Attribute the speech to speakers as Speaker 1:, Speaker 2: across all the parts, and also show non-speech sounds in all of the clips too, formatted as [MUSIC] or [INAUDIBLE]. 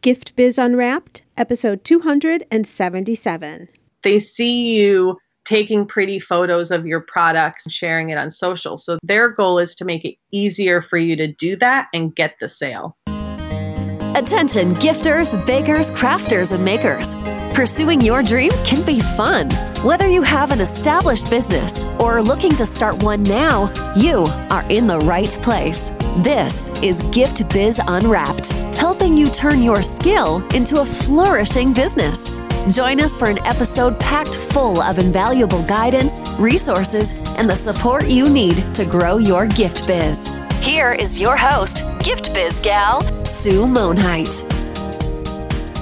Speaker 1: Gift Biz Unwrapped, episode 277.
Speaker 2: They see you taking pretty photos of your products and sharing it on social. So their goal is to make it easier for you to do that and get the sale.
Speaker 3: Attention, gifters, bakers, crafters, and makers. Pursuing your dream can be fun. Whether you have an established business or are looking to start one now, you are in the right place. This is Gift Biz Unwrapped, helping you turn your skill into a flourishing business. Join us for an episode packed full of invaluable guidance, resources, and the support you need to grow your gift biz. Here is your host, Gift Biz Gal, Sue Monhait.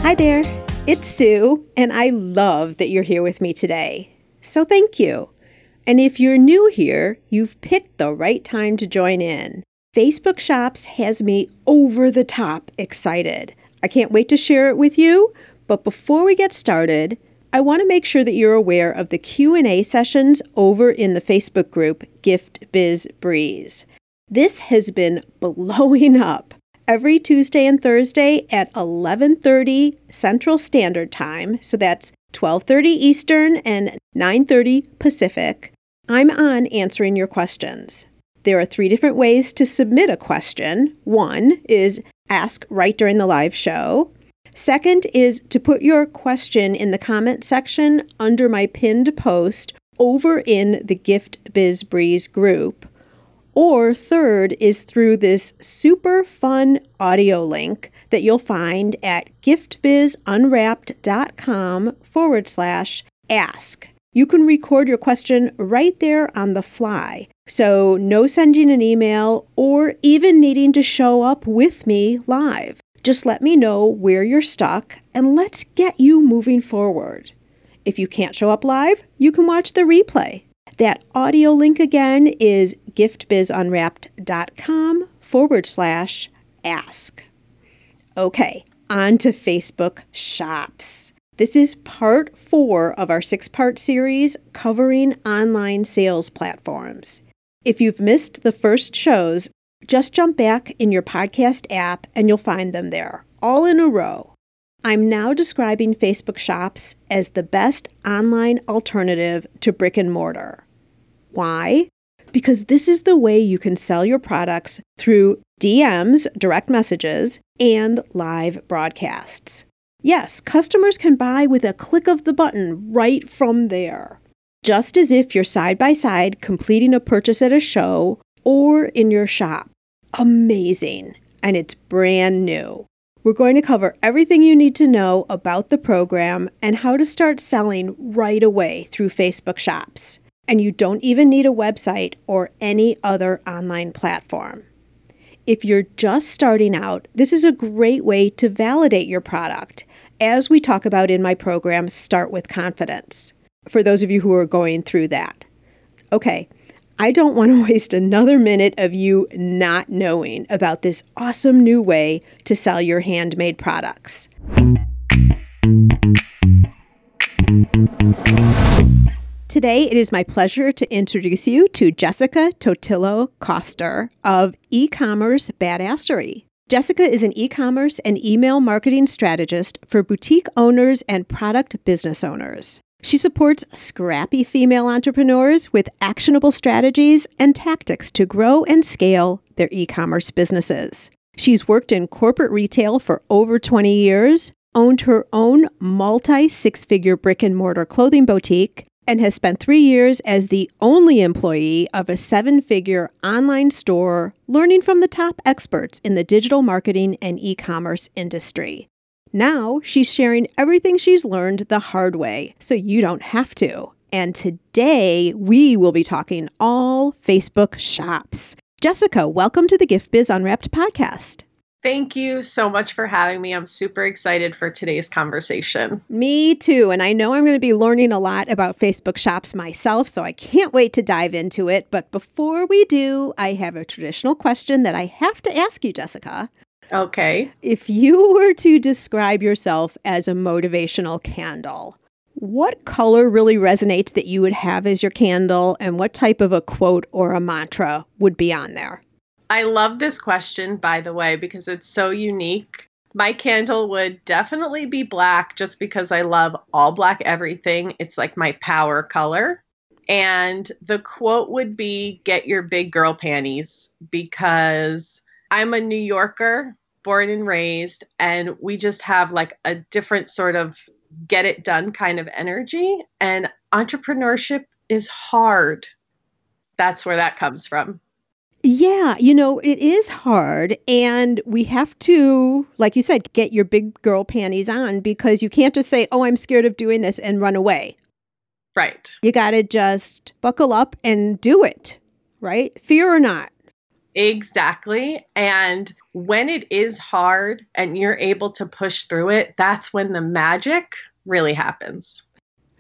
Speaker 1: Hi there, it's Sue, and I love that you're here with me today. So thank you. And if you're new here, you've picked the right time to join in. Facebook Shops has me over the top excited. I can't wait to share it with you, but before we get started, I want to make sure that you're aware of the Q&A sessions over in the Facebook group Gift Biz Breeze. This has been [LAUGHS] blowing up. Every Tuesday and Thursday at 11:30 Central Standard Time, so that's 12:30 Eastern and 9:30 Pacific, I'm on answering your questions. There are three different ways to submit a question. One is ask right during the live show. Second is to put your question in the comment section under my pinned post over in the Gift Biz Breeze group. Or third is through this super fun audio link that you'll find at giftbizunwrapped.com forward slash ask. You can record your question right there on the fly. So, no sending an email or even needing to show up with me live. Just let me know where you're stuck and let's get you moving forward. If you can't show up live, you can watch the replay. That audio link again is giftbizunwrapped.com forward slash ask. Okay, on to Facebook Shops. This is part four of our six part series covering online sales platforms. If you've missed the first shows, just jump back in your podcast app and you'll find them there, all in a row. I'm now describing Facebook Shops as the best online alternative to brick and mortar. Why? Because this is the way you can sell your products through DMs, direct messages, and live broadcasts. Yes, customers can buy with a click of the button right from there. Just as if you're side by side completing a purchase at a show or in your shop amazing and it's brand new. We're going to cover everything you need to know about the program and how to start selling right away through Facebook Shops. And you don't even need a website or any other online platform. If you're just starting out, this is a great way to validate your product, as we talk about in my program, Start with Confidence, for those of you who are going through that. Okay, I don't want to [LAUGHS] waste another minute of you not knowing about this awesome new way to sell your handmade products. Today, it is my pleasure to introduce you to Jessica Totillo Coster of e commerce badassery. Jessica is an e commerce and email marketing strategist for boutique owners and product business owners. She supports scrappy female entrepreneurs with actionable strategies and tactics to grow and scale their e commerce businesses. She's worked in corporate retail for over 20 years, owned her own multi six figure brick and mortar clothing boutique, and has spent three years as the only employee of a seven figure online store, learning from the top experts in the digital marketing and e commerce industry. Now she's sharing everything she's learned the hard way, so you don't have to. And today we will be talking all Facebook shops. Jessica, welcome to the Gift Biz Unwrapped podcast.
Speaker 2: Thank you so much for having me. I'm super excited for today's conversation.
Speaker 1: Me too. And I know I'm going to be learning a lot about Facebook shops myself, so I can't wait to dive into it. But before we do, I have a traditional question that I have to ask you, Jessica.
Speaker 2: Okay.
Speaker 1: If you were to describe yourself as a motivational candle, what color really resonates that you would have as your candle, and what type of a quote or a mantra would be on there?
Speaker 2: I love this question, by the way, because it's so unique. My candle would definitely be black just because I love all black everything. It's like my power color. And the quote would be get your big girl panties because I'm a New Yorker, born and raised, and we just have like a different sort of get it done kind of energy. And entrepreneurship is hard. That's where that comes from.
Speaker 1: Yeah, you know, it is hard. And we have to, like you said, get your big girl panties on because you can't just say, oh, I'm scared of doing this and run away.
Speaker 2: Right.
Speaker 1: You got to just buckle up and do it, right? Fear or not.
Speaker 2: Exactly. And when it is hard and you're able to push through it, that's when the magic really happens.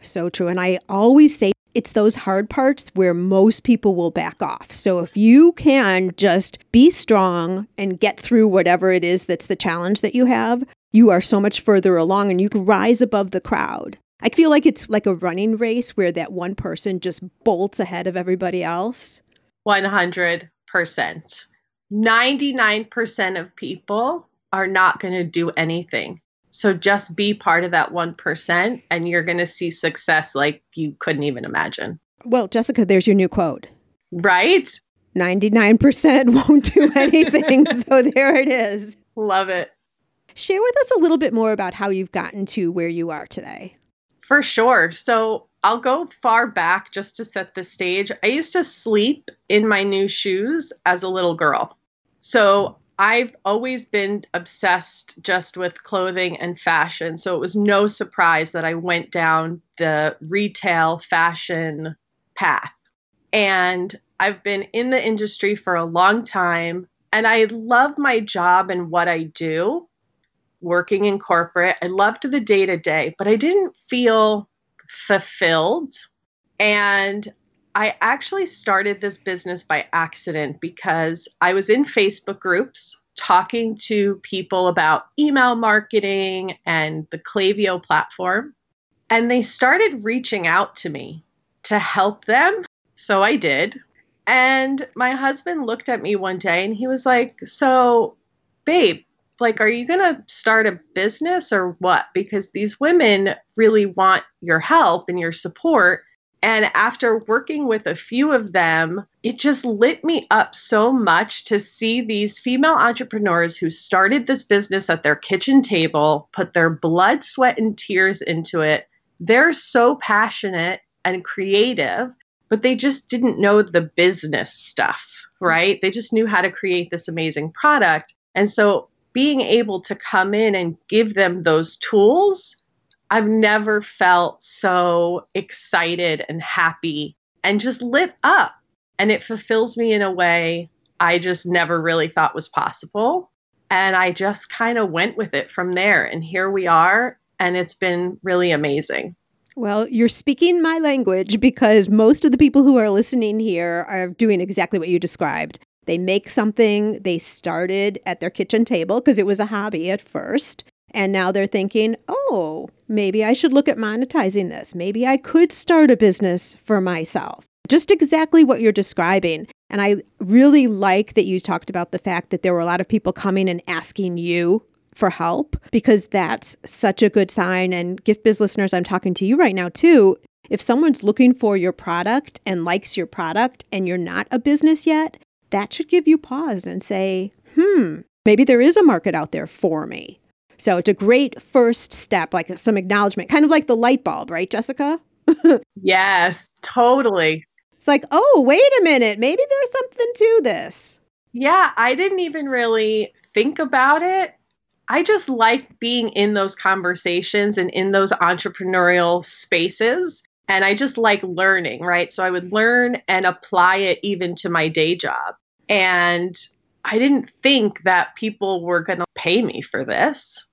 Speaker 1: So true. And I always say it's those hard parts where most people will back off. So if you can just be strong and get through whatever it is that's the challenge that you have, you are so much further along and you can rise above the crowd. I feel like it's like a running race where that one person just bolts ahead of everybody else.
Speaker 2: 100%. 99% of people are not going to do anything. So just be part of that 1% and you're going to see success like you couldn't even imagine.
Speaker 1: Well, Jessica, there's your new quote.
Speaker 2: Right?
Speaker 1: 99% won't do [LAUGHS] anything. so there it is.
Speaker 2: Love it.
Speaker 1: Share with us a little bit more about how you've gotten to where you are today.
Speaker 2: For sure. So I'll go far back just to set the stage. I used to sleep in my new shoes as a little girl. So I've always been obsessed just with clothing and fashion. So it was no surprise that I went down the retail fashion path. And I've been in the industry for a long time. And I love my job and what I do, working in corporate. I loved the day to day, but I didn't feel fulfilled. And I actually started this business by accident because I was in Facebook groups talking to people about email marketing and the Klaviyo platform. And they started reaching out to me to help them. So I did. And my husband looked at me one day and he was like, So, babe, like, are you going to start a business or what? Because these women really want your help and your support. And after working with a few of them, it just lit me up so much to see these female entrepreneurs who started this business at their kitchen table, put their blood, sweat, and tears into it. They're so passionate and creative, but they just didn't know the business stuff, right? They just knew how to create this amazing product. And so being able to come in and give them those tools I've never felt so excited and happy and just lit up. And it fulfills me in a way I just never really thought was possible. And I just kind of went with it from there. And here we are. And it's been really amazing.
Speaker 1: Well, you're speaking my language because most of the people who are listening here are doing exactly what you described. They make something, they started at their kitchen table because it was a hobby at first. And now they're thinking, oh, maybe I should look at monetizing this. Maybe I could start a business for myself. Just exactly what you're describing. And I really like that you talked about the fact that there were a lot of people coming and asking you for help because that's such a good sign. And Gift Biz listeners, I'm talking to you right now too. If someone's looking for your product and likes your product and you're not a business yet, that should give you pause and say, hmm, maybe there is a market out there for me. So it's a great first step, like some acknowledgement, kind of like the light bulb, right, Jessica? [LAUGHS]
Speaker 2: yes, totally.
Speaker 1: It's like, oh, wait a minute, maybe there's something to this.
Speaker 2: Yeah, I didn't even really think about it. I just like being in those conversations and in those entrepreneurial spaces. And I just like learning, right? So I would learn and apply it even to my day job. And I didn't think that people were going to pay me for this.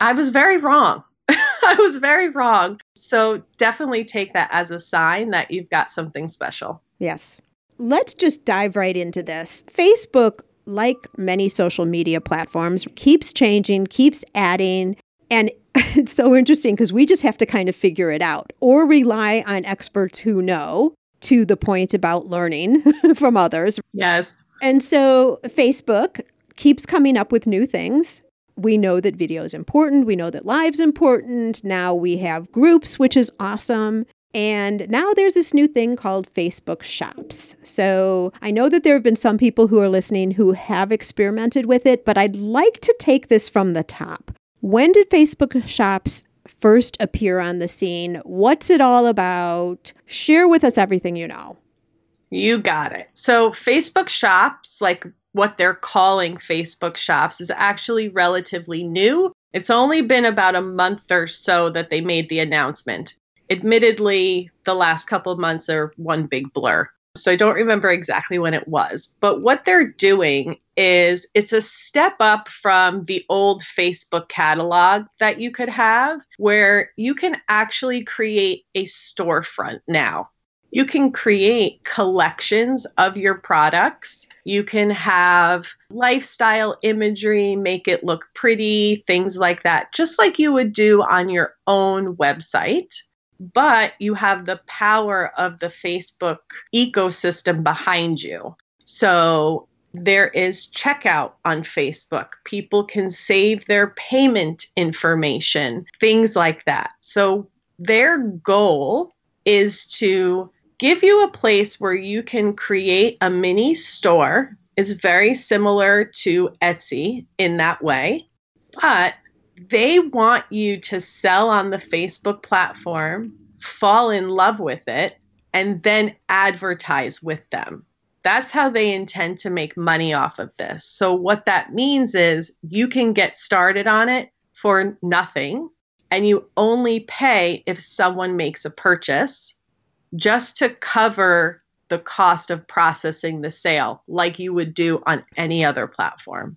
Speaker 2: I was very wrong. [LAUGHS] I was very wrong. So definitely take that as a sign that you've got something special.
Speaker 1: Yes. Let's just dive right into this. Facebook, like many social media platforms, keeps changing, keeps adding. And [LAUGHS] it's so interesting because we just have to kind of figure it out or rely on experts who know to the point about learning [LAUGHS] from others.
Speaker 2: Yes.
Speaker 1: And so Facebook keeps coming up with new things. we know that video is important. We know that live's important. Now we have groups, which is awesome. And now there's this new thing called Facebook Shops. So I know that there have been some people who are listening who have experimented with it, but I'd like to take this from the top. When did Facebook Shops first appear on the scene? What's it all about? Share with us everything you know.
Speaker 2: You got it. So, Facebook Shops, like what they're calling Facebook Shops, is actually relatively new. It's only been about a month or so that they made the announcement. Admittedly, the last couple of months are one big blur. So I don't remember exactly when it was. But what they're doing is it's a step up from the old Facebook catalog that you could have, where you can actually create a storefront now. You can create collections of your products. You can have lifestyle imagery, make it look pretty, things like that, just like you would do on your own website but you have the power of the Facebook ecosystem behind you. So there is checkout on Facebook. People can save their payment information, things like that. So their goal is to give you a place where you can create a mini store. It's very similar to Etsy in that way, but they want you to sell on the Facebook platform, fall in love with it, and then advertise with them. That's how they intend to make money off of this. So, what that means is you can get started on it for nothing, and you only pay if someone makes a purchase just to cover the cost of processing the sale, like you would do on any other platform.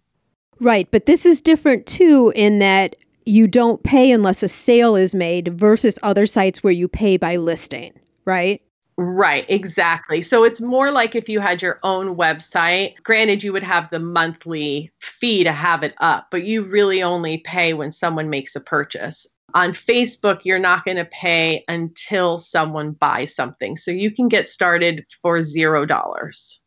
Speaker 1: Right. But this is different too, in that you don't pay unless a sale is made versus other sites where you pay by listing, right?
Speaker 2: Right, exactly. So it's more like if you had your own website. Granted, you would have the monthly fee to have it up, but you really only pay when someone makes a purchase. On Facebook, you're not going to pay until someone buys something. So you can get started for zero dollars.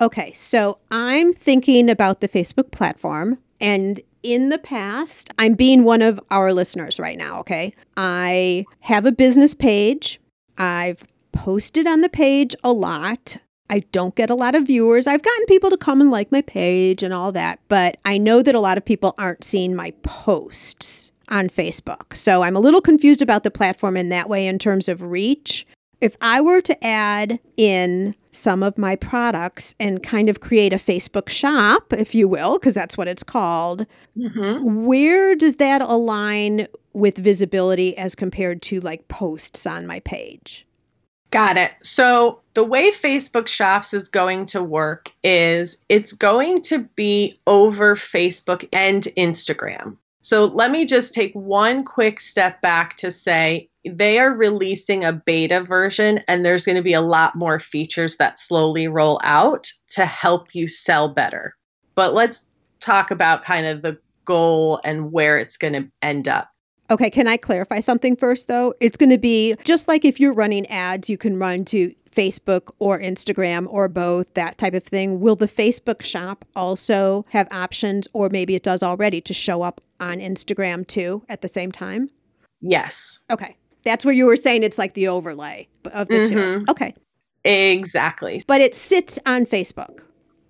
Speaker 1: Okay, so I'm thinking about the Facebook platform, and in the past, I'm being one of our listeners right now, okay? I have a business page. I've posted on the page a lot. I don't get a lot of viewers. I've gotten people to come and like my page and all that, but I know that a lot of people aren't seeing my posts on Facebook. So I'm a little confused about the platform in that way in terms of reach. If I were to add in some of my products and kind of create a Facebook shop, if you will, because that's what it's called, mm-hmm. where does that align with visibility as compared to like posts on my page?
Speaker 2: Got it. So, the way Facebook Shops is going to work is it's going to be over Facebook and Instagram. So let me just take one quick step back to say they are releasing a beta version, and there's going to be a lot more features that slowly roll out to help you sell better. But let's talk about kind of the goal and where it's going to end up.
Speaker 1: Okay, can I clarify something first though? It's going to be just like if you're running ads, you can run to Facebook or Instagram or both, that type of thing. Will the Facebook shop also have options, or maybe it does already, to show up on Instagram too at the same time?
Speaker 2: Yes.
Speaker 1: Okay. That's where you were saying it's like the overlay of the mm-hmm. two. Okay.
Speaker 2: Exactly.
Speaker 1: But it sits on Facebook.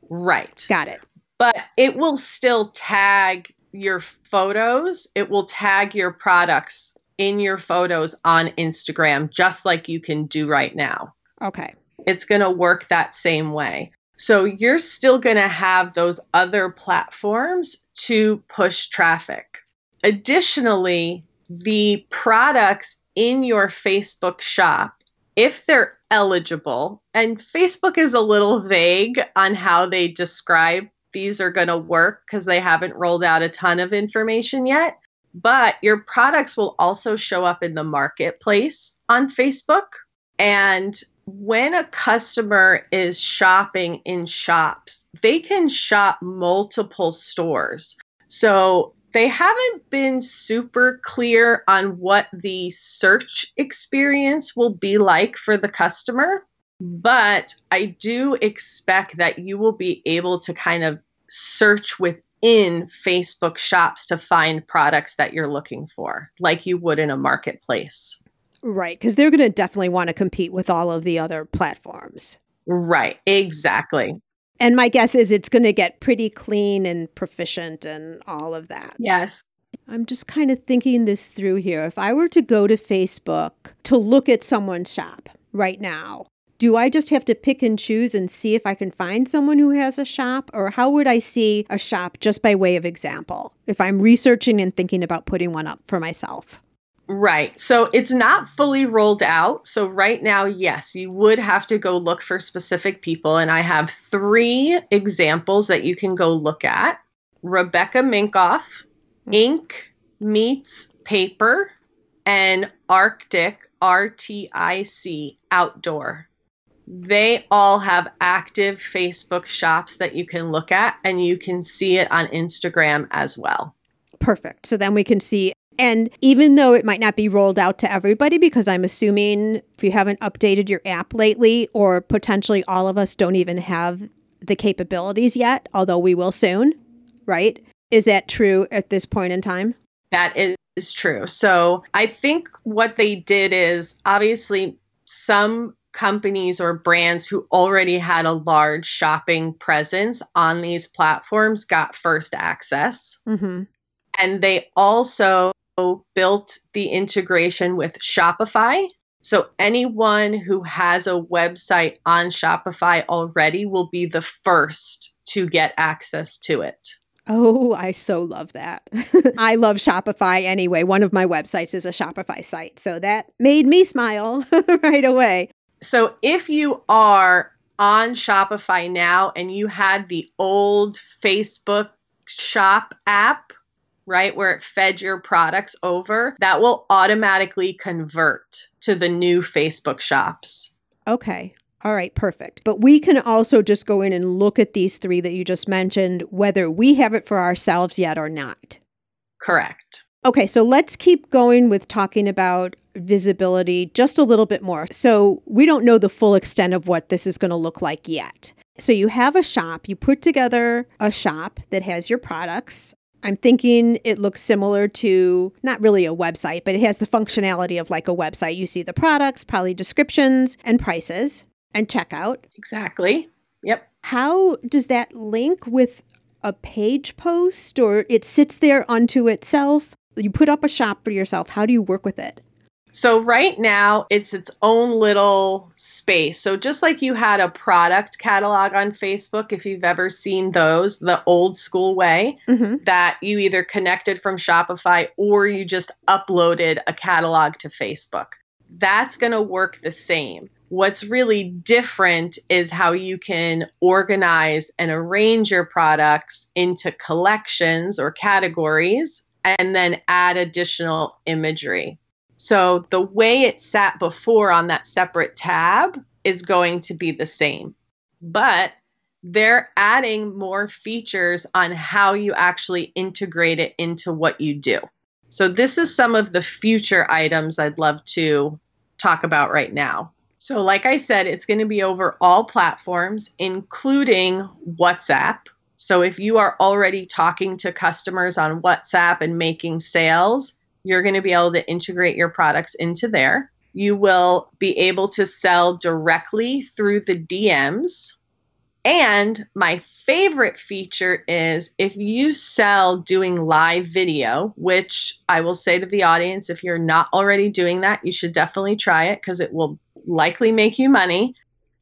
Speaker 2: Right.
Speaker 1: Got it.
Speaker 2: But it will still tag your photos, it will tag your products in your photos on Instagram, just like you can do right now.
Speaker 1: Okay.
Speaker 2: It's going to work that same way. So you're still going to have those other platforms to push traffic. Additionally, the products in your Facebook shop, if they're eligible, and Facebook is a little vague on how they describe these are going to work because they haven't rolled out a ton of information yet. But your products will also show up in the marketplace on Facebook. And when a customer is shopping in shops, they can shop multiple stores. So they haven't been super clear on what the search experience will be like for the customer, but I do expect that you will be able to kind of search within Facebook shops to find products that you're looking for, like you would in a marketplace.
Speaker 1: Right, because they're going to definitely want to compete with all of the other platforms.
Speaker 2: Right, exactly.
Speaker 1: And my guess is it's going to get pretty clean and proficient and all of that.
Speaker 2: Yes.
Speaker 1: I'm just kind of thinking this through here. If I were to go to Facebook to look at someone's shop right now, do I just have to pick and choose and see if I can find someone who has a shop? Or how would I see a shop just by way of example if I'm researching and thinking about putting one up for myself?
Speaker 2: Right. So it's not fully rolled out. So right now, yes, you would have to go look for specific people. And I have three examples that you can go look at Rebecca Minkoff, hmm. Ink Meets Paper, and Arctic, R T I C, Outdoor. They all have active Facebook shops that you can look at, and you can see it on Instagram as well.
Speaker 1: Perfect. So then we can see and even though it might not be rolled out to everybody, because I'm assuming if you haven't updated your app lately, or potentially all of us don't even have the capabilities yet, although we will soon, right? Is that true at this point in time?
Speaker 2: That is true. So I think what they did is obviously some companies or brands who already had a large shopping presence on these platforms got first access. Mm-hmm. And they also built the integration with Shopify. So anyone who has a website on Shopify already will be the first to get access to it.
Speaker 1: Oh, I so love that. [LAUGHS] I love Shopify anyway. One of my websites is a Shopify site. So that made me smile [LAUGHS] right away.
Speaker 2: So if you are on Shopify now and you had the old Facebook shop app, right, where it fed your products over, that will automatically convert to the new Facebook shops.
Speaker 1: Okay. All right, perfect. But we can also just go in and look at these three that you just mentioned, whether we have it for ourselves yet or not.
Speaker 2: Correct.
Speaker 1: Okay, so let's keep going with talking about visibility just a little bit more. So, we don't know the full extent of what this is going to look like yet. So, you have a shop, you put together a shop that has your products. I'm thinking it looks similar to not really a website, but it has the functionality of like a website. You see the products, probably descriptions and prices and checkout.
Speaker 2: Exactly. Yep.
Speaker 1: How does that link with a page post or it sits there unto itself? You put up a shop for yourself. How do you work with it?
Speaker 2: So right now it's its own little space. So just like you had a product catalog on Facebook, if you've ever seen those, the old school way mm-hmm. that you either connected from Shopify or you just uploaded a catalog to Facebook. That's going to work the same. What's really different is how you can organize and arrange your products into collections or categories and then add additional imagery. So the way it sat before on that separate tab is going to be the same. But they're adding more features on how you actually integrate it into what you do. So this is some of the future items I'd love to talk about right now. So like I said, it's going to be over all platforms including WhatsApp. So if you are already talking to customers on WhatsApp and making sales, you're going to be able to integrate your products into there. You will be able to sell directly through the DMs. And my favorite feature is if you sell doing live video, which I will say to the audience, if you're not already doing that, you should definitely try it because it will likely make you money.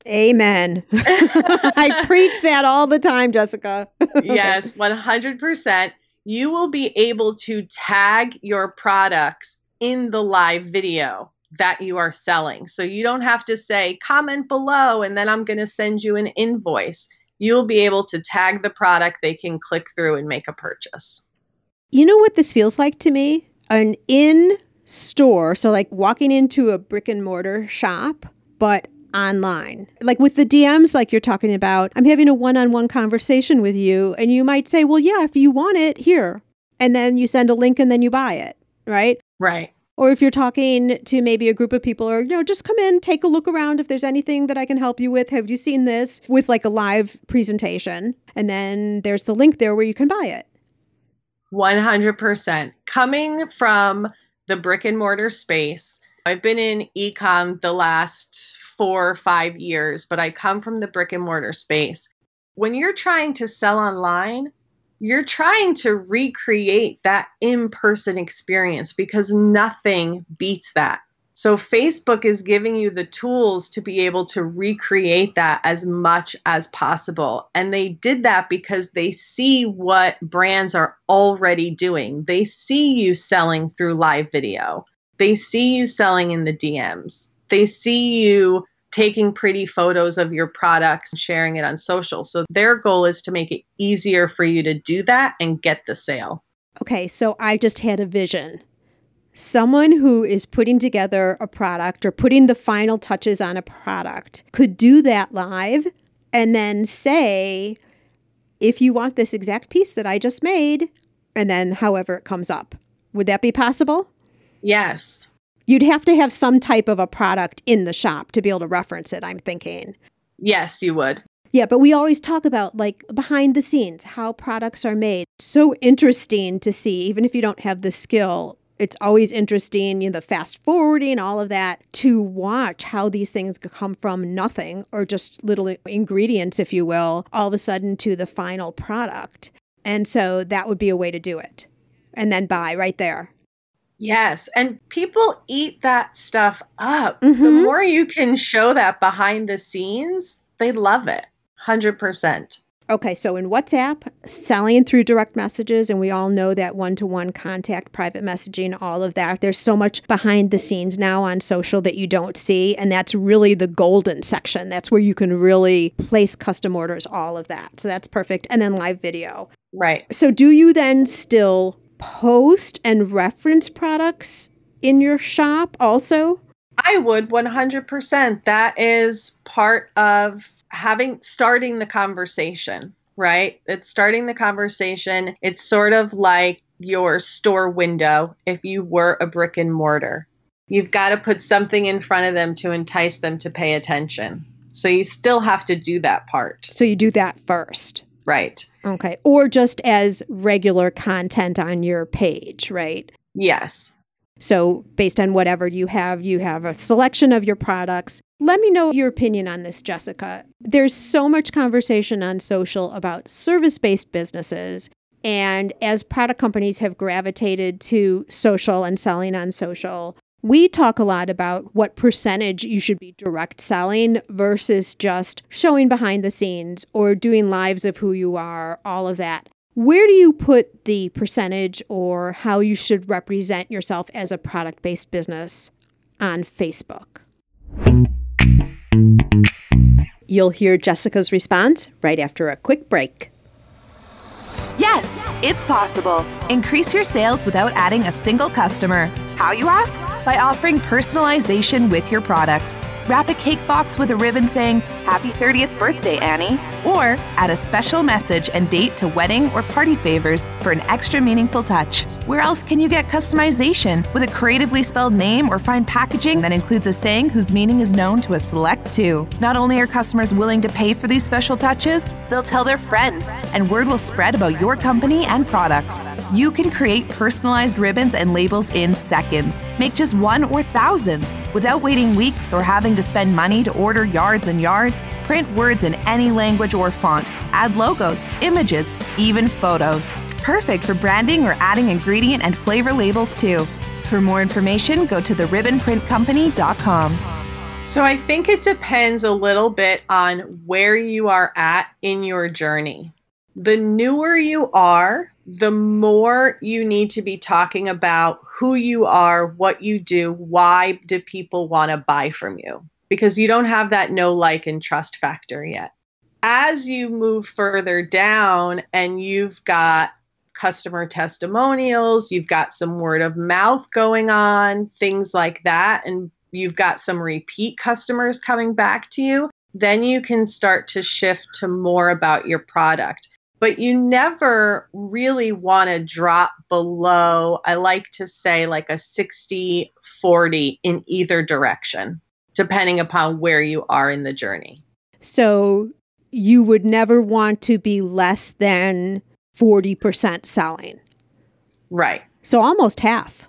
Speaker 1: Amen. [LAUGHS] I preach that all the time, Jessica. [LAUGHS]
Speaker 2: yes, 100% you will be able to tag your products in the live video that you are selling. So you don't have to say, comment below, and then I'm going to send you an invoice. You'll be able to tag the product, they can click through and make a purchase.
Speaker 1: You know what this feels like to me? An in store, so like walking into a brick and mortar shop, but online. Like with the DMs, like you're talking about, I'm having a one on one conversation with you, and you might say, Well, yeah, if you want it, here. And then you send a link and then you buy it, right?
Speaker 2: Right.
Speaker 1: or if you're talking to maybe a group of people or you know just come in take a look around if there's anything that i can help you with have you seen this with like a live presentation and then there's the link there where you can buy it
Speaker 2: 100% coming from the brick and mortar space i've been in ecom the last four or five years but i come from the brick and mortar space when you're trying to sell online you're trying to recreate that in person experience because nothing beats that. So, Facebook is giving you the tools to be able to recreate that as much as possible. And they did that because they see what brands are already doing. They see you selling through live video, they see you selling in the DMs, they see you taking pretty photos of your products and sharing it on social. So their goal is to make it easier for you to do that and get the sale.
Speaker 1: Okay, so I just had a vision. Someone who is putting together a product or putting the final touches on a product could do that live and then say, if you want this exact piece that I just made, and then however it comes up. Would that be possible?
Speaker 2: Yes.
Speaker 1: You'd have to have some type of a product in the shop to be able to reference it, I'm thinking.
Speaker 2: Yes, you would.
Speaker 1: Yeah, but we always talk about like behind the scenes, how products are made. So interesting to see, even if you don't have the skill. It's always interesting, you know, the fast forwarding, all of that, to watch how these things come from nothing or just little ingredients, if you will, all of a sudden to the final product. And so that would be a way to do it. And then buy right there.
Speaker 2: Yes. And people eat that stuff up. Mm-hmm. The more you can show that behind the scenes, they love it. 100%.
Speaker 1: Okay, so in WhatsApp, selling through direct messages, and we all know that one to one contact, private messaging, all of that. There's so much behind the scenes now on social that you don't see. And that's really the golden section. That's where you can really place custom orders, all of that. So that's perfect. And then live video.
Speaker 2: Right.
Speaker 1: So do you then still post and reference products in your shop also?
Speaker 2: I would 100%. That is part of having starting the conversation, right? It's starting the conversation. It's sort of like your store window if you were a brick and mortar. You've got to put something in front of them to entice them to pay attention. So you still have to do that part.
Speaker 1: So you do that first.
Speaker 2: Right.
Speaker 1: Okay. Or just as regular content on your page, right?
Speaker 2: Yes.
Speaker 1: So, based on whatever you have, you have a selection of your products. Let me know your opinion on this, Jessica. There's so much conversation on social about service based businesses. And as product companies have gravitated to social and selling on social, we talk a lot about what percentage you should be direct selling versus just showing behind the scenes or doing lives of who you are, all of that. Where do you put the percentage or how you should represent yourself as a product based business on Facebook? You'll hear Jessica's response right after a quick break.
Speaker 4: Yes, it's possible. Increase your sales without adding a single customer. How, you ask? By offering personalization with your products. Wrap a cake box with a ribbon saying, Happy 30th birthday, Annie. Or add a special message and date to wedding or party favors for an extra meaningful touch. Where else can you get customization with a creatively spelled name or find packaging that includes a saying whose meaning is known to a select two? Not only are customers willing to pay for these special touches, they'll tell their friends, and word will spread about your company and products. You can create personalized ribbons and labels in seconds. Make just one or thousands without waiting weeks or having to spend money to order yards and yards. Print words in any language or font. Add logos, images, even photos perfect for branding or adding ingredient and flavor labels too. For more information, go to theribbonprintcompany.com.
Speaker 2: So I think it depends a little bit on where you are at in your journey. The newer you are, the more you need to be talking about who you are, what you do, why do people want to buy from you? Because you don't have that know, like, and trust factor yet. As you move further down and you've got customer testimonials, you've got some word of mouth going on, things like that, and you've got some repeat customers coming back to you, then you can start to shift to more about your product. but you never really want to drop below, I like to say, like a 60 40 in either direction, depending upon where you are in the journey.
Speaker 1: So you would never want to be less than 40% selling.
Speaker 2: Right.
Speaker 1: So almost half.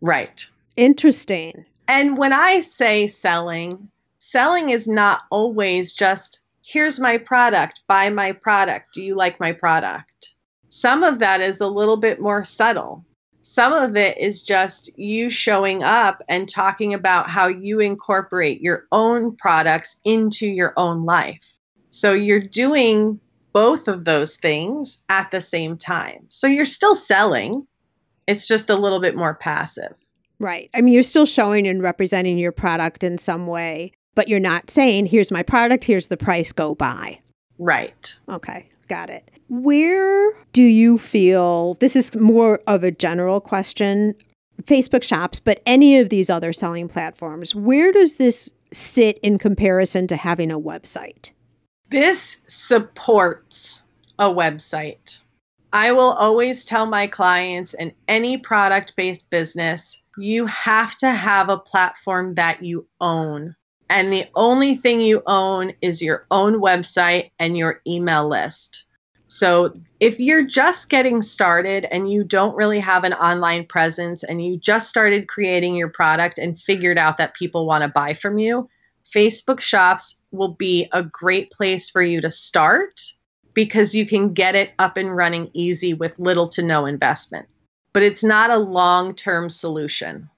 Speaker 2: Right.
Speaker 1: Interesting.
Speaker 2: And when I say selling, selling is not always just here's my product, buy my product. Do you like my product? Some of that is a little bit more subtle. Some of it is just you showing up and talking about how you incorporate your own products into your own life. So you're doing both of those things at the same time. So you're still selling, it's just a little bit more passive.
Speaker 1: Right. I mean, you're still showing and representing your product in some way, but you're not saying, here's my product, here's the price, go buy.
Speaker 2: Right.
Speaker 1: Okay, got it. Where do you feel this is more of a general question? Facebook shops, but any of these other selling platforms, where does this sit in comparison to having a website?
Speaker 2: This supports a website. I will always tell my clients in any product based business, you have to have a platform that you own. And the only thing you own is your own website and your email list. So if you're just getting started and you don't really have an online presence and you just started creating your product and figured out that people want to buy from you, Facebook shops will be a great place for you to start because you can get it up and running easy with little to no investment. But it's not a long term solution.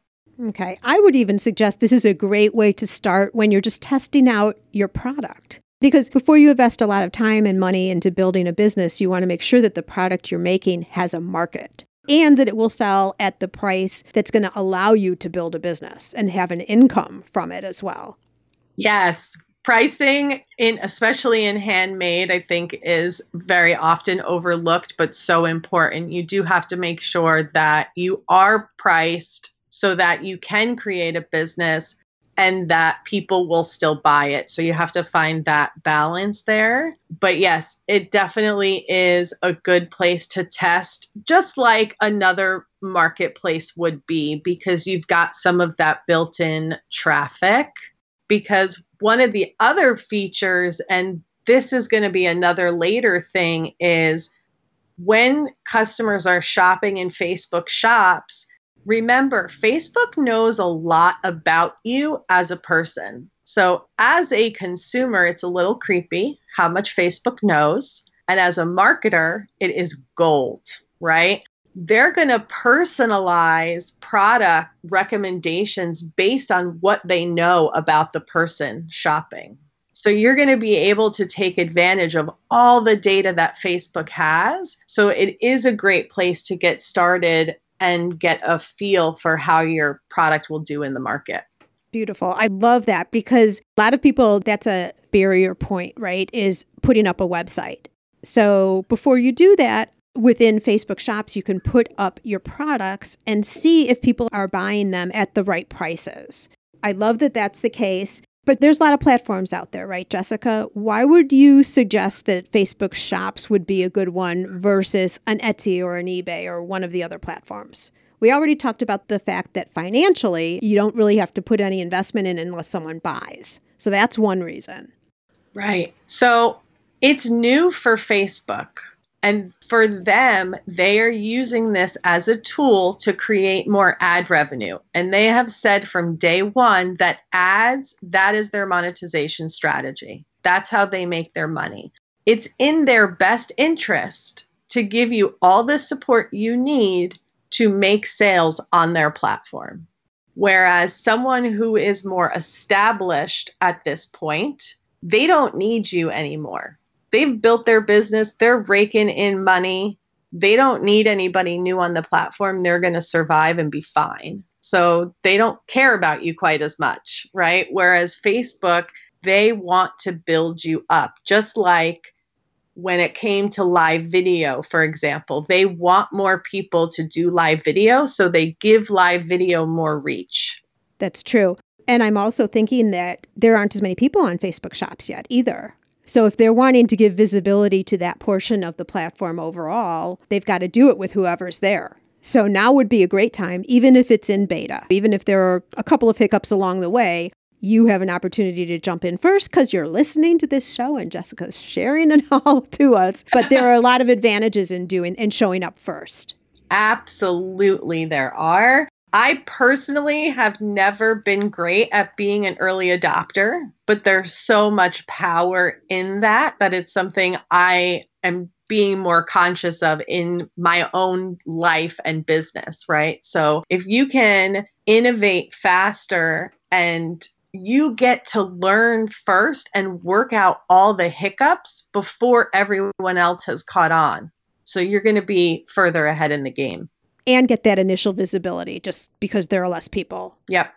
Speaker 1: Okay. I would even suggest this is a great way to start when you're just testing out your product. Because before you invest a lot of time and money into building a business, you want to make sure that the product you're making has a market and that it will sell at the price that's going to allow you to build a business and have an income from it as well.
Speaker 2: Yes, pricing in especially in handmade i think is very often overlooked but so important. You do have to make sure that you are priced so that you can create a business and that people will still buy it. So you have to find that balance there. But yes it definitely is a good place to test just like another marketplace would be because you've got some of that built-in traffic because one of the other features, and this is going to be another later thing, is when customers are shopping in Facebook shops, remember, Facebook knows a lot about you as a person. So, as a consumer, it's a little creepy how much Facebook knows. And as a marketer, it is gold, right? They're going to personalize product recommendations based on what they know about the person shopping. So you're going to be able to take advantage of all the data that Facebook has. So it is a great place to get started and get a feel for how your product will do in the market.
Speaker 1: Beautiful. I love that because a lot of people, that's a barrier point, right? Is putting up a website. So before you do that, within Facebook shops, you can put up your products and see if people are buying them at the right prices. I love that that's the case. But there's a lot of platforms out there, right, Jessica? Why would you suggest that Facebook shops would be a good one versus an Etsy or an eBay or one of the other platforms? We already talked about the fact that financially, you don't really have to put any investment in unless someone buys. So that's one reason.
Speaker 2: Right. So it's new for Facebook. And for them, they are using this as a tool to create more ad revenue. And they have said from day one that ads, that is their monetization strategy. That's how they make their money. It's in their best interest to give you all the support you need to make sales on their platform. Whereas someone who is more established at this point, they don't need you anymore they've built their business, they're raking in money. They don't need anybody new on the platform. They're going to survive and be fine. So they don't care about you quite as much, right? Whereas Facebook, they want to build you up, just like when it came to live video, for example. They want more people to do live video, so they give live video more reach.
Speaker 1: That's true. And I'm also thinking that there aren't as many people on Facebook shops yet either. So if they're wanting to give visibility to that portion of the platform overall, they've got to do it with whoever's there. So now would be a great time, even if it's in beta, even if there are a couple of hiccups along the way, you have an opportunity to jump in first because you're listening to this show and Jessica's sharing it [LAUGHS] all to us. But there are a lot of advantages in doing and showing up first.
Speaker 2: Absolutely, there are. I personally have never been great at being an early adopter, but there's so much power in that that it's something I am being more conscious of in my own life and business, right? So if you can innovate faster and you get to learn first and work out all the hiccups before everyone else has caught on. So you're going to be further ahead in the game.
Speaker 1: And get that initial visibility just because there are less people.
Speaker 2: Yep.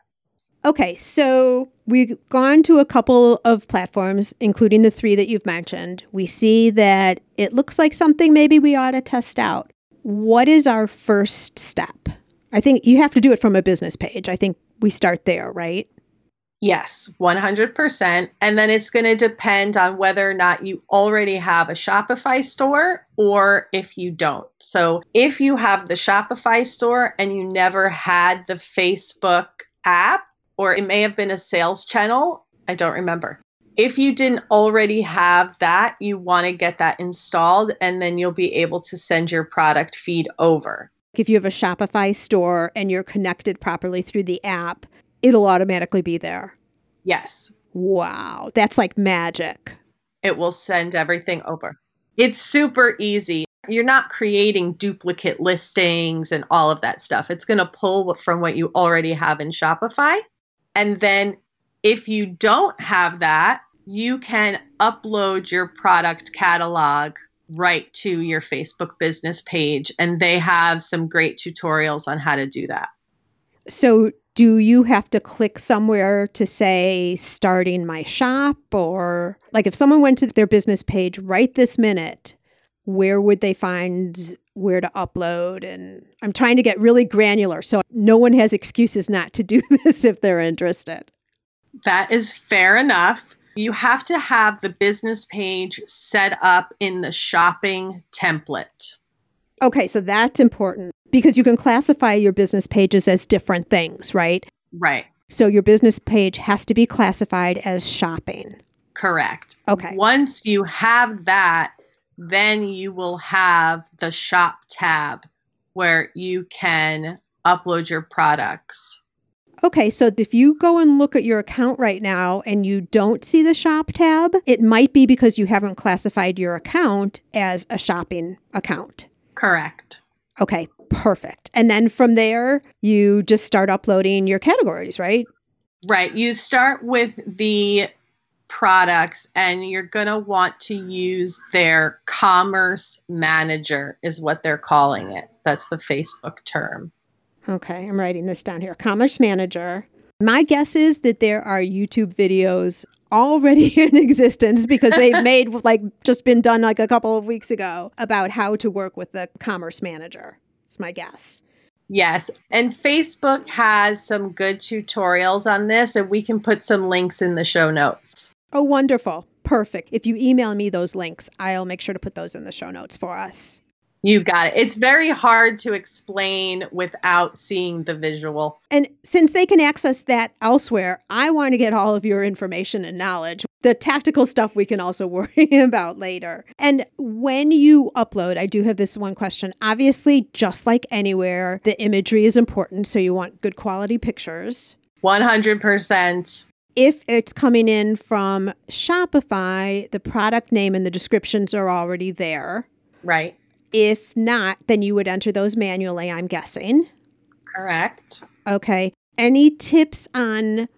Speaker 1: Okay, so we've gone to a couple of platforms, including the three that you've mentioned. We see that it looks like something maybe we ought to test out. What is our first step? I think you have to do it from a business page. I think we start there, right?
Speaker 2: Yes, 100%. And then it's going to depend on whether or not you already have a Shopify store or if you don't. So, if you have the Shopify store and you never had the Facebook app, or it may have been a sales channel. I don't remember. If you didn't already have that, you want to get that installed and then you'll be able to send your product feed over.
Speaker 1: If you have a Shopify store and you're connected properly through the app, it'll automatically be there.
Speaker 2: Yes.
Speaker 1: Wow. That's like magic.
Speaker 2: It will send everything over. It's super easy. You're not creating duplicate listings and all of that stuff. It's going to pull from what you already have in Shopify and then if you don't have that, you can upload your product catalog right to your Facebook business page. And they have some great tutorials on how to do that.
Speaker 1: So, do you have to click somewhere to say starting my shop? Or, like, if someone went to their business page right this minute, where would they find where to upload? And I'm trying to get really granular so no one has excuses not to do [LAUGHS] this if they're interested.
Speaker 2: That is fair enough. You have to have the business page set up in the shopping template.
Speaker 1: Okay, so that's important because you can classify your business pages as different things, right?
Speaker 2: Right.
Speaker 1: So your business page has to be classified as shopping.
Speaker 2: Correct.
Speaker 1: Okay.
Speaker 2: Once you have that, then you will have the shop tab where you can upload your products.
Speaker 1: Okay, so if you go and look at your account right now and you don't see the shop tab, it might be because you haven't classified your account as a shopping account.
Speaker 2: Correct.
Speaker 1: Okay, perfect. And then from there, you just start uploading your categories, right?
Speaker 2: Right. You start with the products and you're going to want to use their commerce manager is what they're calling it. That's the Facebook term.
Speaker 1: Okay, I'm writing this down here. Commerce manager. My guess is that there are YouTube videos already [LAUGHS] in existence because they've [LAUGHS] made like just been done like a couple of weeks ago about how to work with the commerce manager. It's my guess.
Speaker 2: Yes. And Facebook has some good tutorials on this, and we can put some links in the show notes.
Speaker 1: Oh, wonderful. Perfect. If you email me those links, I'll make sure to put those in the show notes for us.
Speaker 2: You got it. It's very hard to explain without seeing the visual.
Speaker 1: And since they can access that elsewhere, I want to get all of your information and knowledge. The tactical stuff we can also [LAUGHS] worry about later. And when you upload, I do have this one question. Obviously, just like anywhere, the imagery is important. So you want good quality pictures.
Speaker 2: 100%.
Speaker 1: If it's coming in from Shopify, the product name and the descriptions are already there.
Speaker 2: Right.
Speaker 1: If not, then you would enter those manually, I'm guessing.
Speaker 2: Correct.
Speaker 1: Okay. Any tips on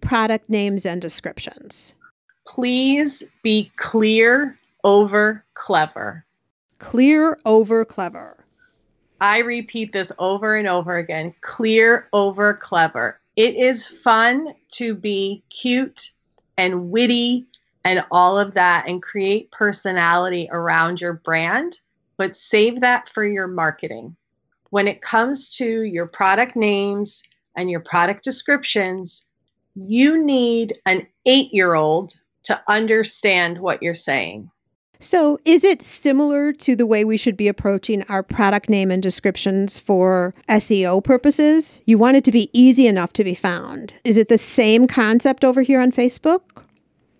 Speaker 1: product names and descriptions?
Speaker 2: Please be clear over clever.
Speaker 1: Clear over clever.
Speaker 2: I repeat this over and over again clear over clever. It is fun to be cute and witty and all of that and create personality around your brand but save that for your marketing. When it comes to your product names and your product descriptions, you need an eight year old to understand what you're saying.
Speaker 1: So, is it similar to the way we should be approaching our product name and descriptions for SEO purposes? You want it to be easy enough to be found. Is it the same concept over here on Facebook?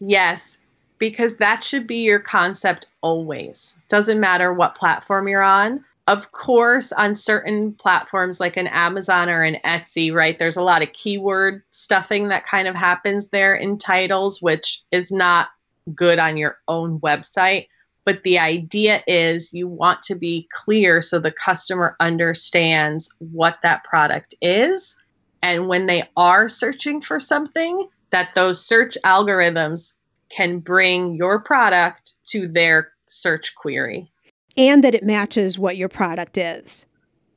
Speaker 2: Yes, because that should be your concept always. Doesn't matter what platform you're on. Of course, on certain platforms like an Amazon or an Etsy, right, there's a lot of keyword stuffing that kind of happens there in titles, which is not good on your own website. But the idea is you want to be clear so the customer understands what that product is. And when they are searching for something, that those search algorithms can bring your product to their search query.
Speaker 1: And that it matches what your product is.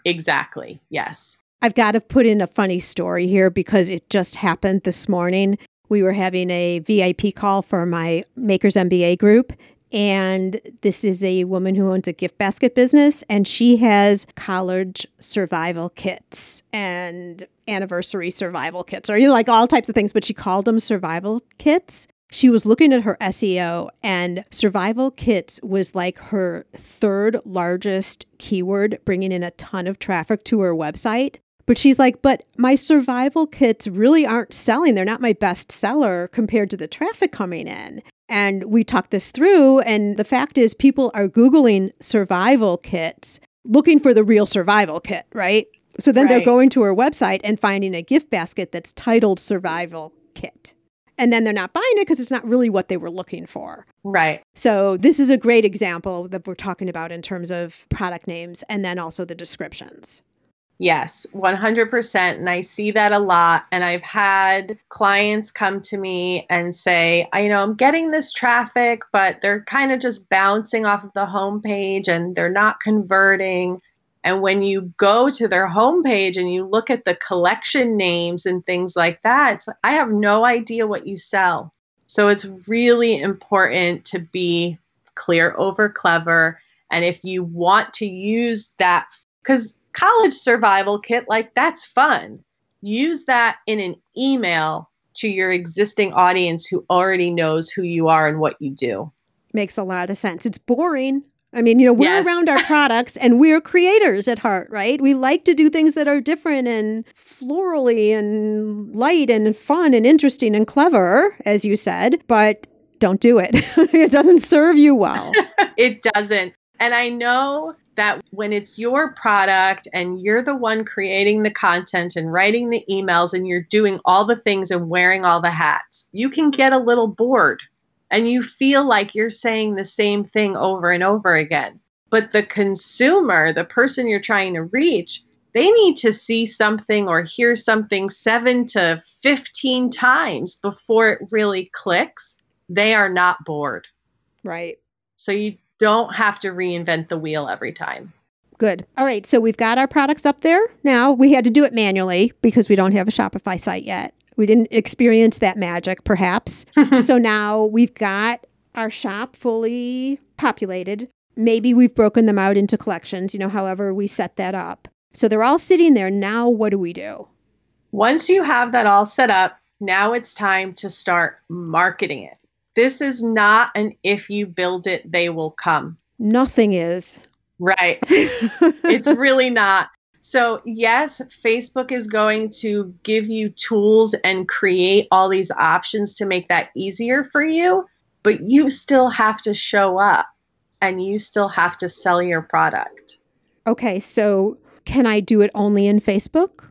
Speaker 2: Exactly. Yes.
Speaker 1: I've got to put in a funny story here because it just happened this morning we were having a VIP call for my Makers MBA group. And this is a woman who owns a gift basket business, and she has college survival kits and anniversary survival kits, or you know, like all types of things, but she called them survival kits. She was looking at her SEO, and survival kits was like her third largest keyword, bringing in a ton of traffic to her website. But she's like, but my survival kits really aren't selling. They're not my best seller compared to the traffic coming in. And we talked this through. And the fact is, people are Googling survival kits looking for the real survival kit, right? So then right. they're going to her website and finding a gift basket that's titled survival kit. And then they're not buying it because it's not really what they were looking for.
Speaker 2: Right.
Speaker 1: So this is a great example that we're talking about in terms of product names and then also the descriptions.
Speaker 2: Yes, 100%. And I see that a lot. And I've had clients come to me and say, I you know I'm getting this traffic, but they're kind of just bouncing off of the homepage and they're not converting. And when you go to their homepage and you look at the collection names and things like that, like, I have no idea what you sell. So it's really important to be clear over clever. And if you want to use that, because college survival kit, like that's fun. Use that in an email to your existing audience who already knows who you are and what you do.
Speaker 1: Makes a lot of sense. It's boring. I mean, you know, we're yes. around our [LAUGHS] products and we're creators at heart, right? We like to do things that are different and florally and light and fun and interesting and clever, as you said, but don't do it. [LAUGHS] it doesn't serve you well. [LAUGHS]
Speaker 2: it doesn't. And I know that when it's your product and you're the one creating the content and writing the emails and you're doing all the things and wearing all the hats, you can get a little bored and you feel like you're saying the same thing over and over again. But the consumer, the person you're trying to reach, they need to see something or hear something seven to 15 times before it really clicks. They are not bored.
Speaker 1: Right.
Speaker 2: So you don't have to reinvent the wheel every time.
Speaker 1: Good. All right. So we've got our products up there. Now we had to do it manually because we don't have a Shopify site yet. We didn't experience that magic, perhaps. [LAUGHS] so now we've got our shop fully populated. Maybe we've broken them out into collections, you know, however we set that up. So they're all sitting there. Now, what do we do?
Speaker 2: Once you have that all set up, now it's time to start marketing it. This is not an if you build it, they will come.
Speaker 1: Nothing is.
Speaker 2: Right. [LAUGHS] it's really not. So, yes, Facebook is going to give you tools and create all these options to make that easier for you, but you still have to show up and you still have to sell your product.
Speaker 1: Okay, so can I do it only in Facebook?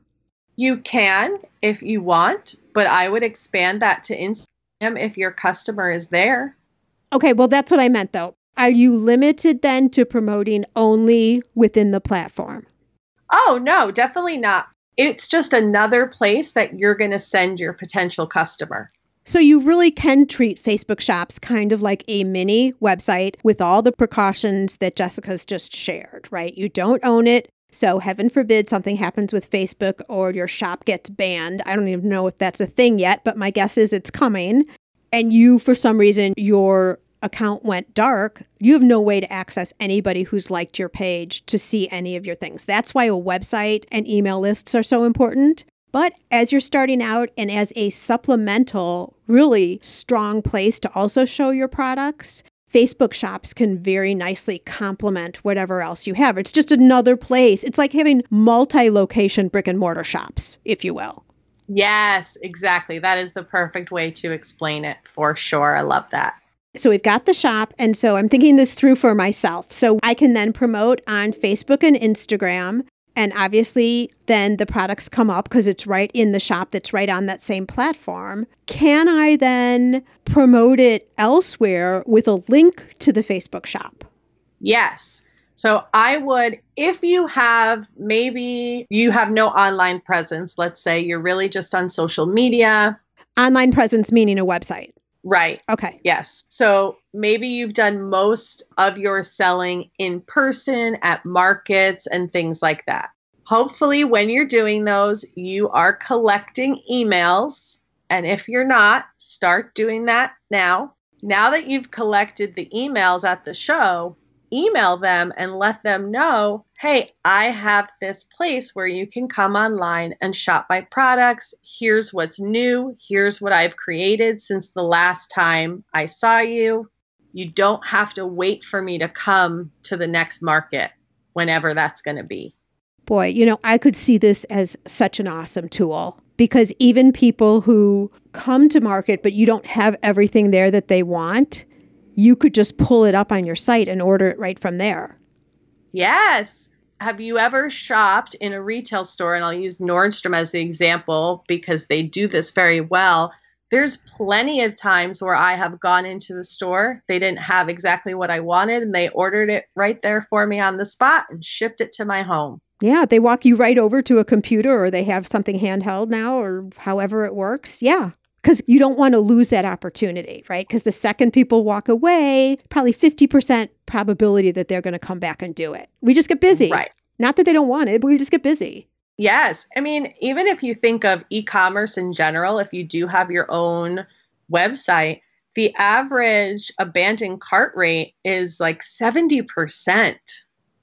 Speaker 2: You can if you want, but I would expand that to Instagram if your customer is there.
Speaker 1: Okay, well, that's what I meant though. Are you limited then to promoting only within the platform?
Speaker 2: Oh, no, definitely not. It's just another place that you're going to send your potential customer.
Speaker 1: So you really can treat Facebook Shops kind of like a mini website with all the precautions that Jessica's just shared, right? You don't own it. So, heaven forbid something happens with Facebook or your shop gets banned. I don't even know if that's a thing yet, but my guess is it's coming. And you, for some reason, your account went dark, you have no way to access anybody who's liked your page to see any of your things. That's why a website and email lists are so important But as you're starting out and as a supplemental, really strong place to also show your products, Facebook shops can very nicely complement whatever else you have. It's just another place. It's like having multi location brick and mortar shops, if you will.
Speaker 2: Yes, exactly. That is the perfect way to explain it for sure. I love that.
Speaker 1: So we've got the shop. And so I'm thinking this through for myself. So I can then promote on Facebook and Instagram. And obviously, then the products come up because it's right in the shop that's right on that same platform. Can I then promote it elsewhere with a link to the Facebook shop?
Speaker 2: Yes. So I would, if you have maybe you have no online presence, let's say you're really just on social media.
Speaker 1: Online presence meaning a website.
Speaker 2: Right.
Speaker 1: Okay.
Speaker 2: Yes. So maybe you've done most of your selling in person at markets and things like that. Hopefully, when you're doing those, you are collecting emails. And if you're not, start doing that now. Now that you've collected the emails at the show, email them and let them know hey, I have this place where you can come online and shop my products. Here's what's new. Here's what I've created since the last time I saw you. You don't have to wait for me to come to the next market, whenever that's going to be.
Speaker 1: Boy, you know, I could see this as such an awesome tool because even people who come to market, but you don't have everything there that they want, you could just pull it up on your site and order it right from there.
Speaker 2: Yes. Have you ever shopped in a retail store? And I'll use Nordstrom as the example because they do this very well. There's plenty of times where I have gone into the store, they didn't have exactly what I wanted, and they ordered it right there for me on the spot and shipped it to my home.
Speaker 1: Yeah, they walk you right over to a computer or they have something handheld now or however it works. Yeah because you don't want to lose that opportunity, right? Because the second people walk away, probably 50% probability that they're going to come back and do it. We just get busy.
Speaker 2: Right.
Speaker 1: Not that they don't want it, but we just get busy.
Speaker 2: Yes. I mean, even if you think of e commerce in general, if you do have your own website, the average abandoned cart rate is like 70%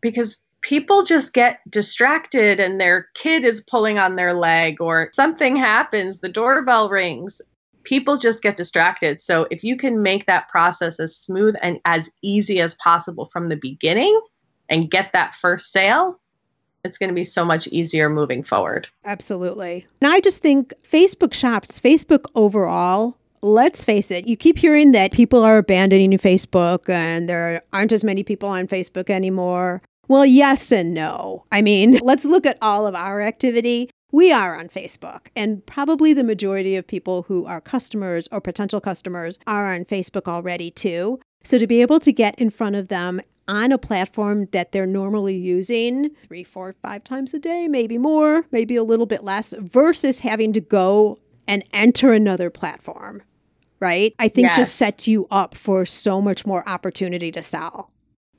Speaker 2: because people just get distracted and their kid is pulling on their leg or something happens, the doorbell rings. People just get distracted. So, if you can make that process as smooth and as easy as possible from the beginning and get that first sale, it's going to be so much easier moving forward.
Speaker 1: Absolutely. And I just think Facebook shops, Facebook overall, let's face it, you keep hearing that people are abandoning Facebook and there aren't as many people on Facebook anymore. Well, yes and no. I mean, [LAUGHS] let's look at all of our activity. We are on Facebook, and probably the majority of people who are customers or potential customers are on Facebook already too. So to be able to get in front of them on a platform that they're normally using three, four, five times a day, maybe more, maybe a little bit less, versus having to go and enter another platform, right? I think yes. just sets you up for so much more opportunity to sell.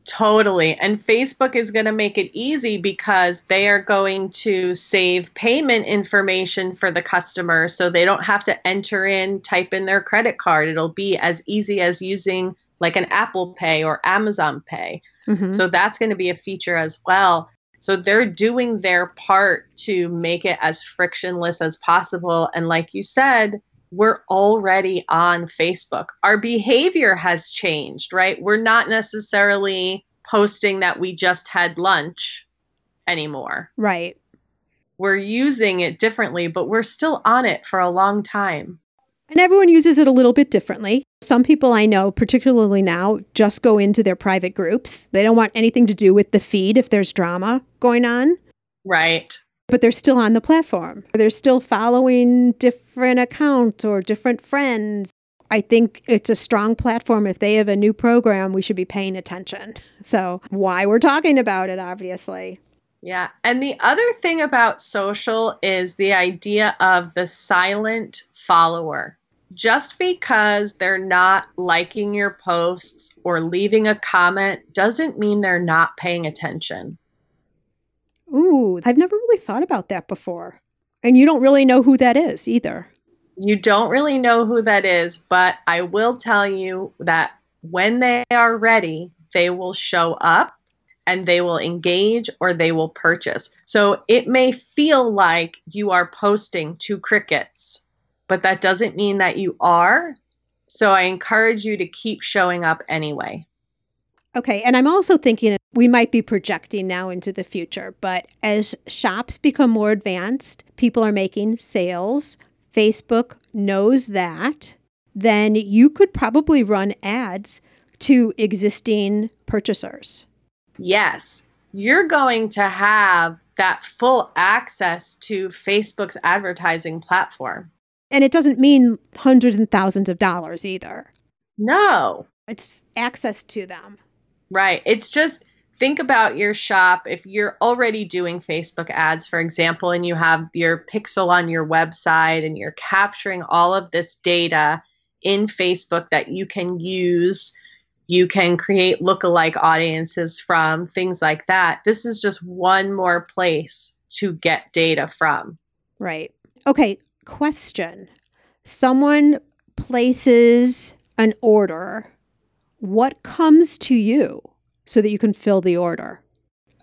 Speaker 2: Totally. And Facebook is going to make it easy because they are going to save payment information for the customer so they don't have to enter in, type in their credit card. It'll be as easy as using like an Apple Pay or Amazon Pay. Mm-hmm. So that's going to be a feature as well. So they're doing their part to make it as frictionless as possible. And like you said, we're already on Facebook. Our behavior has changed, right? We're not necessarily posting that we just had lunch anymore.
Speaker 1: Right.
Speaker 2: We're using it differently, but we're still on it for a long time.
Speaker 1: And everyone uses it a little bit differently. Some people I know, particularly now, just go into their private groups. They don't want anything to do with the feed if there's drama going on.
Speaker 2: Right
Speaker 1: but they're still on the platform. They're still following different accounts or different friends. I think it's a strong platform. If they have a new program, we should be paying attention. [LAUGHS] So, why we're talking about it, obviously.
Speaker 2: Yeah. And the other thing about social is the idea of the silent follower. Just because they're not liking your posts or leaving a comment doesn't mean they're not paying attention.
Speaker 1: Ooh, I've never really thought about that before. And you don't really know who that is either.
Speaker 2: You don't really know who that is, but I will tell you that when they are ready, they will show up and they will engage or they will purchase. So it may feel like you are posting to crickets, but that doesn't mean that you are. So I encourage you to keep showing up anyway.
Speaker 1: Okay. And I'm also thinking we might be projecting now into the future, but as shops become more advanced, people are making sales. Facebook knows that. Then you could probably run ads to existing purchasers.
Speaker 2: Yes. You're going to have that full access to Facebook's advertising platform.
Speaker 1: And it doesn't mean hundreds and thousands of dollars either.
Speaker 2: No.
Speaker 1: It's access to them.
Speaker 2: Right. It's just think about your shop. If you're already doing Facebook ads, for example, and you have your pixel on your website and you're capturing all of this data in Facebook that you can use, you can create lookalike audiences from, things like that. This is just one more place to get data from.
Speaker 1: Right. Okay. Question Someone places an order what comes to you so that you can fill the order?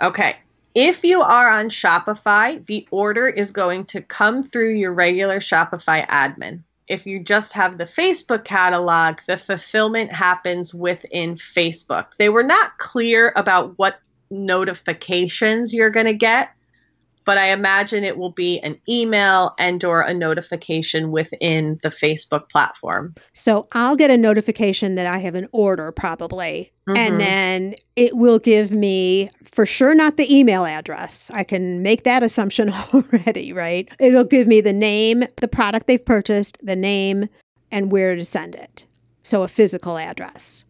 Speaker 2: Okay. If you are on Shopify, the order is going to come through your regular Shopify admin. If you just have the Facebook catalog, the fulfillment happens within Facebook. They were not clear about what notifications you're going to get but I imagine it will be an email and or a notification within the Facebook platform.
Speaker 1: So I'll get a notification that I have an order probably mm-hmm. and then it will give me for sure not the email address. I can make that assumption [LAUGHS] already, right? It'll give me the name, the product they've purchased, the name and where to send it. So a physical address.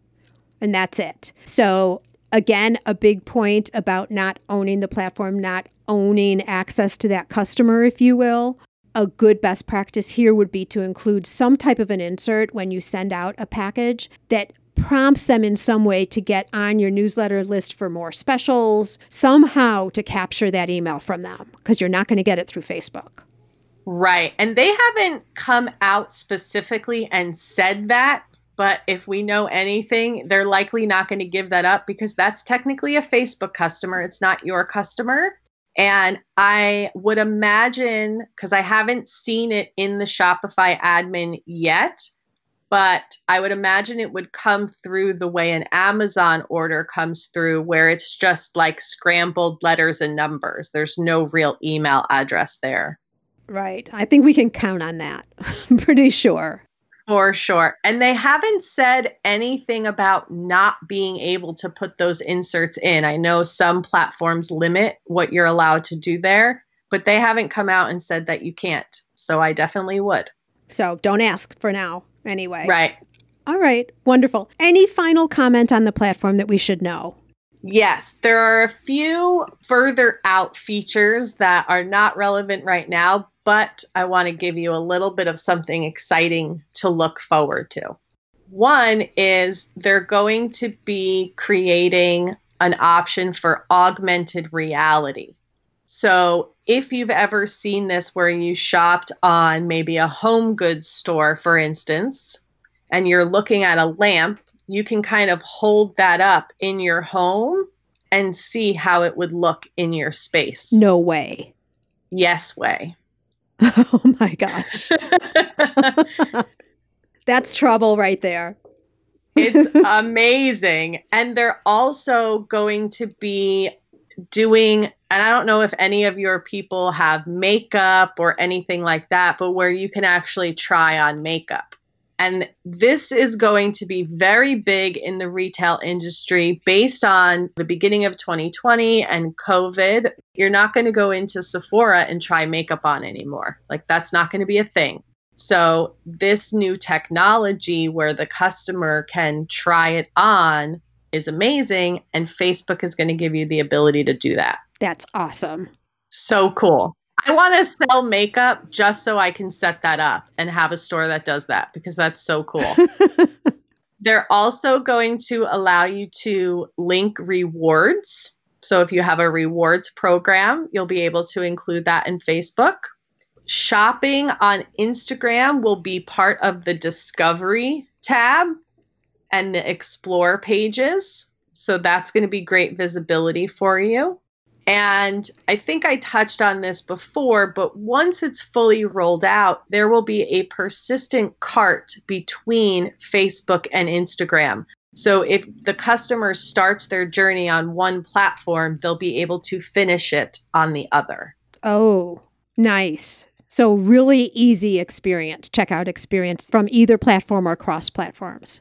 Speaker 1: And that's it. So again, a big point about not owning the platform, not owning access to that customer, if you will. A good best practice here would be to include some type of an insert when you send out a package that prompts them in some way to get on your newsletter list for more specials, somehow to capture that email from them, because you're not going to get it through Facebook.
Speaker 2: Right. And they haven't come out specifically and said that, but if we know anything, they're likely not going to give that up because that's technically a Facebook customer. It's not your customer. And I would imagine, because I haven't seen it in the Shopify admin yet, but I would imagine it would come through the way an Amazon order comes through, where it's just like scrambled letters and numbers. There's no real email address there.
Speaker 1: Right. I think we can count on that. [LAUGHS] I'm pretty sure.
Speaker 2: For sure. And they haven't said anything about not being able to put those inserts in. I know some platforms limit what you're allowed to do there, but they haven't come out and said that you can't. So I definitely would.
Speaker 1: So don't ask for now, anyway.
Speaker 2: Right.
Speaker 1: All right. Wonderful. Any final comment on the platform that we should know?
Speaker 2: Yes, there are a few further out features that are not relevant right now, but I want to give you a little bit of something exciting to look forward to. One is they're going to be creating an option for augmented reality. So, if you've ever seen this where you shopped on maybe a home goods store, for instance, and you're looking at a lamp, you can kind of hold that up in your home and see how it would look in your space.
Speaker 1: No way.
Speaker 2: Yes, way. [LAUGHS]
Speaker 1: Oh my gosh. [LAUGHS] That's trouble right there.
Speaker 2: it's [LAUGHS] amazing. And they're also going to be doing, and I don't know if any of your people have makeup or anything like that, but where you can actually try on makeup. And this is going to be very big in the retail industry based on the beginning of 2020 and COVID. You're not going to go into Sephora and try makeup on anymore. Like, that's not going to be a thing. So, this new technology where the customer can try it on is amazing. And Facebook is going to give you the ability to do that.
Speaker 1: That's awesome.
Speaker 2: So cool. I want to sell makeup just so I can set that up and have a store that does that because that's so cool. [LAUGHS] They're also going to allow you to link rewards. So if you have a rewards program, you'll be able to include that in Facebook. Shopping on Instagram will be part of the discovery tab and the explore pages. So that's going to be great visibility for you. And I think I touched on this before, but once it's fully rolled out, there will be a persistent cart between Facebook and Instagram. So if the customer starts their journey on one platform, they'll be able to finish it on the other.
Speaker 1: Oh, nice. So, really easy experience, checkout experience from either platform or cross platforms.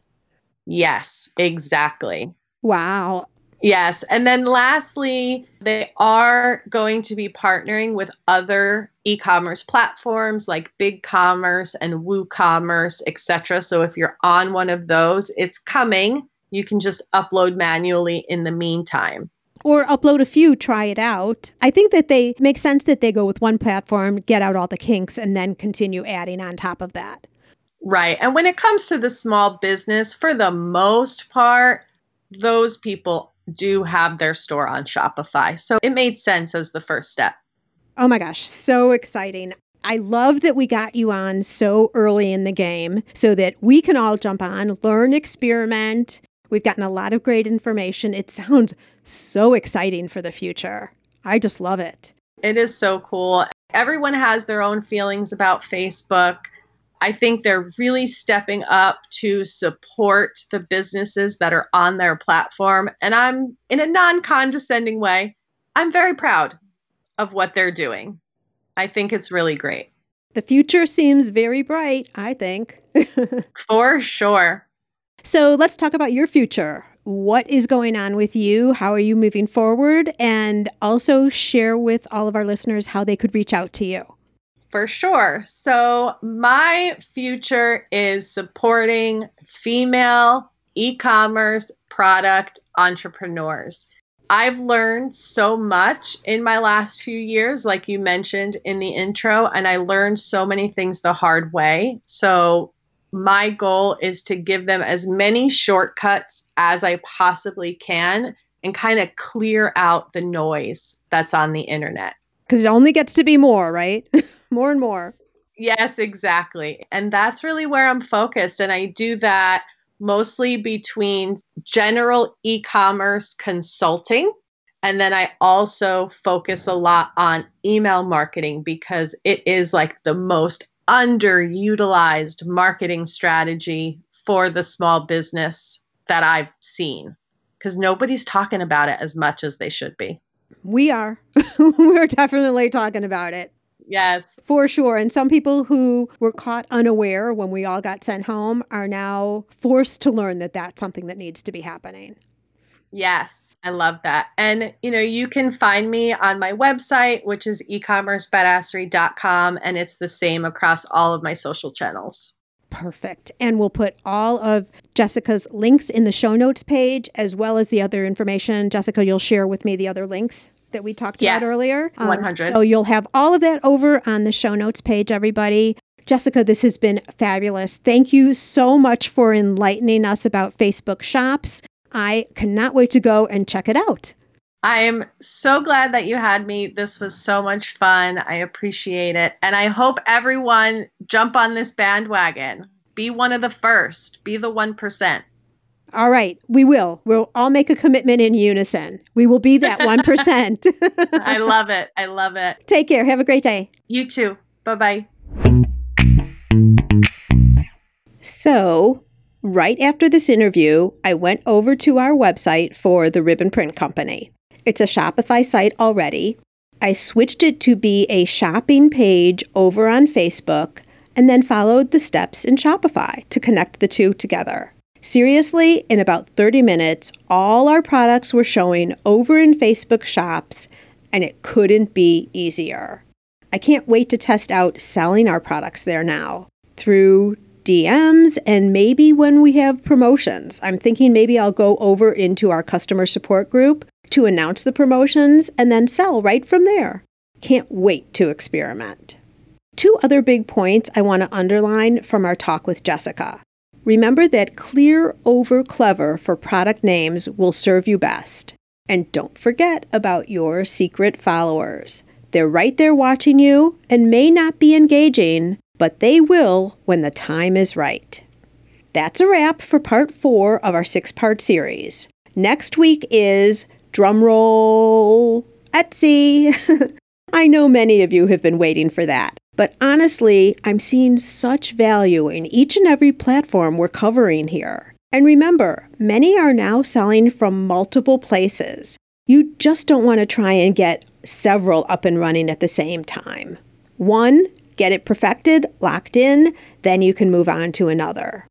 Speaker 2: Yes, exactly.
Speaker 1: Wow.
Speaker 2: Yes. And then lastly, they are going to be partnering with other e-commerce platforms like BigCommerce and WooCommerce, etc. So if you're on one of those, it's coming. You can just upload manually in the meantime.
Speaker 1: Or upload a few, try it out. I think that they make sense that they go with one platform, get out all the kinks, and then continue adding on top of that.
Speaker 2: Right. And when it comes to the small business, for the most part, those people do have their store on Shopify. So it made sense as the first step.
Speaker 1: Oh my gosh, so exciting. I love that we got you on so early in the game so that we can all jump on, learn, experiment. We've gotten a lot of great information. It sounds so exciting for the future. I just love it.
Speaker 2: It is so cool. Everyone has their own feelings about Facebook. I think they're really stepping up to support the businesses that are on their platform. And I'm, in a non condescending way, I'm very proud of what they're doing. I think it's really great.
Speaker 1: The future seems very bright, I think. [LAUGHS]
Speaker 2: For sure.
Speaker 1: So let's talk about your future. What is going on with you? How are you moving forward? And also share with all of our listeners how they could reach out to you.
Speaker 2: For sure. So, my future is supporting female e commerce product entrepreneurs. I've learned so much in my last few years, like you mentioned in the intro, and I learned so many things the hard way. So, my goal is to give them as many shortcuts as I possibly can and kind of clear out the noise that's on the internet.
Speaker 1: Because it only gets to be more, right? [LAUGHS] more and more.
Speaker 2: Yes, exactly. And that's really where I'm focused. And I do that mostly between general e commerce consulting. And then I also focus a lot on email marketing because it is like the most underutilized marketing strategy for the small business that I've seen because nobody's talking about it as much as they should be.
Speaker 1: We are. [LAUGHS] We're definitely talking about it.
Speaker 2: Yes.
Speaker 1: For sure. And some people who were caught unaware when we all got sent home are now forced to learn that that's something that needs to be happening.
Speaker 2: Yes, I love that. And you know, you can find me on my website, which is ecommercebadassery.com, and it's the same across all of my social channels.
Speaker 1: Perfect. And we'll put all of Jessica's links in the show notes page, as well as the other information. Jessica, you'll share with me the other links that we talked
Speaker 2: yes,
Speaker 1: about earlier.
Speaker 2: Um, 100.
Speaker 1: So you'll have all of that over on the show notes page, everybody. Jessica, this has been fabulous. Thank you so much for enlightening us about Facebook shops. I cannot wait to go and check it out.
Speaker 2: I am so glad that you had me. This was so much fun. I appreciate it. And I hope everyone jump on this bandwagon. Be one of the first. Be the 1%.
Speaker 1: All right, we will. We'll all make a commitment in unison. We will be that 1%. [LAUGHS]
Speaker 2: I love it. I love it.
Speaker 1: Take care. Have a great day.
Speaker 2: You too. Bye bye.
Speaker 1: So, right after this interview, I went over to our website for the Ribbon Print Company. It's a Shopify site already. I switched it to be a shopping page over on Facebook and then followed the steps in Shopify to connect the two together. Seriously, in about 30 minutes, all our products were showing over in Facebook shops, and it couldn't be easier. I can't wait to test out selling our products there now through DMs and maybe when we have promotions. I'm thinking maybe I'll go over into our customer support group to announce the promotions and then sell right from there. Can't wait to experiment. Two other big points I want to underline from our talk with Jessica. Remember that clear over clever for product names will serve you best. And don't forget about your secret followers. They're right there watching you and may not be engaging, but they will when the time is right. That's a wrap for part four of our six part series. Next week is drumroll Etsy. [LAUGHS] I know many of you have been waiting for that. But honestly, I'm seeing such value in each and every platform we're covering here. And remember, many are now selling from multiple places. You just don't want to try and get several up and running at the same time. One, get it perfected, locked in, then you can move on to another.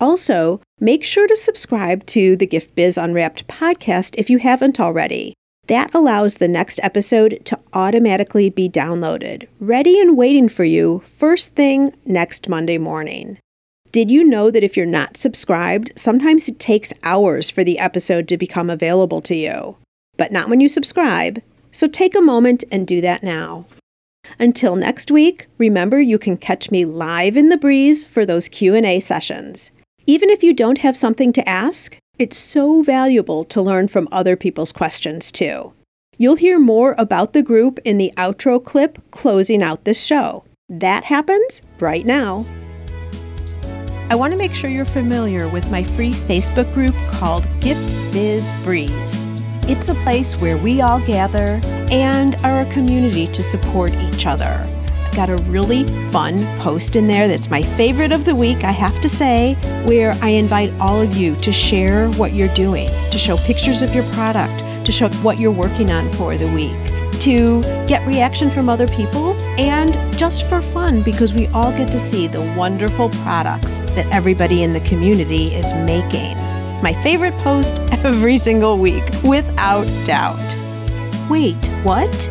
Speaker 1: Also, make sure to subscribe to the Gift Biz Unwrapped podcast if you haven't already. That allows the next episode to automatically be downloaded, ready and waiting for you first thing next Monday morning. Did you know that if you're not subscribed, sometimes it takes hours for the episode to become available to you? But not when you subscribe. So take a moment and do that now. Until next week, remember you can catch me live in the breeze for those Q&A sessions. Even if you don't have something to ask, it's so valuable to learn from other people's questions too. You'll hear more about the group in the outro clip closing out this show. That happens right now. I want to make sure you're familiar with my free Facebook group called Gift Biz Breeze. It's a place where we all gather and are a community to support each other got a really fun post in there that's my favorite of the week, I have to say, where I invite all of you to share what you're doing, to show pictures of your product, to show what you're working on for the week, to get reaction from other people, and just for fun because we all get to see the wonderful products that everybody in the community is making. My favorite post [LAUGHS] every single week, without doubt. Wait, what?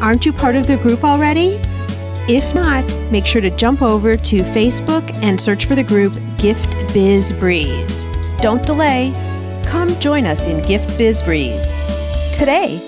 Speaker 1: Aren't you part of the group already? If not, make sure to jump over to Facebook and search for the group Gift Biz Breeze. Don't delay. Come join us in Gift Biz Breeze. Today,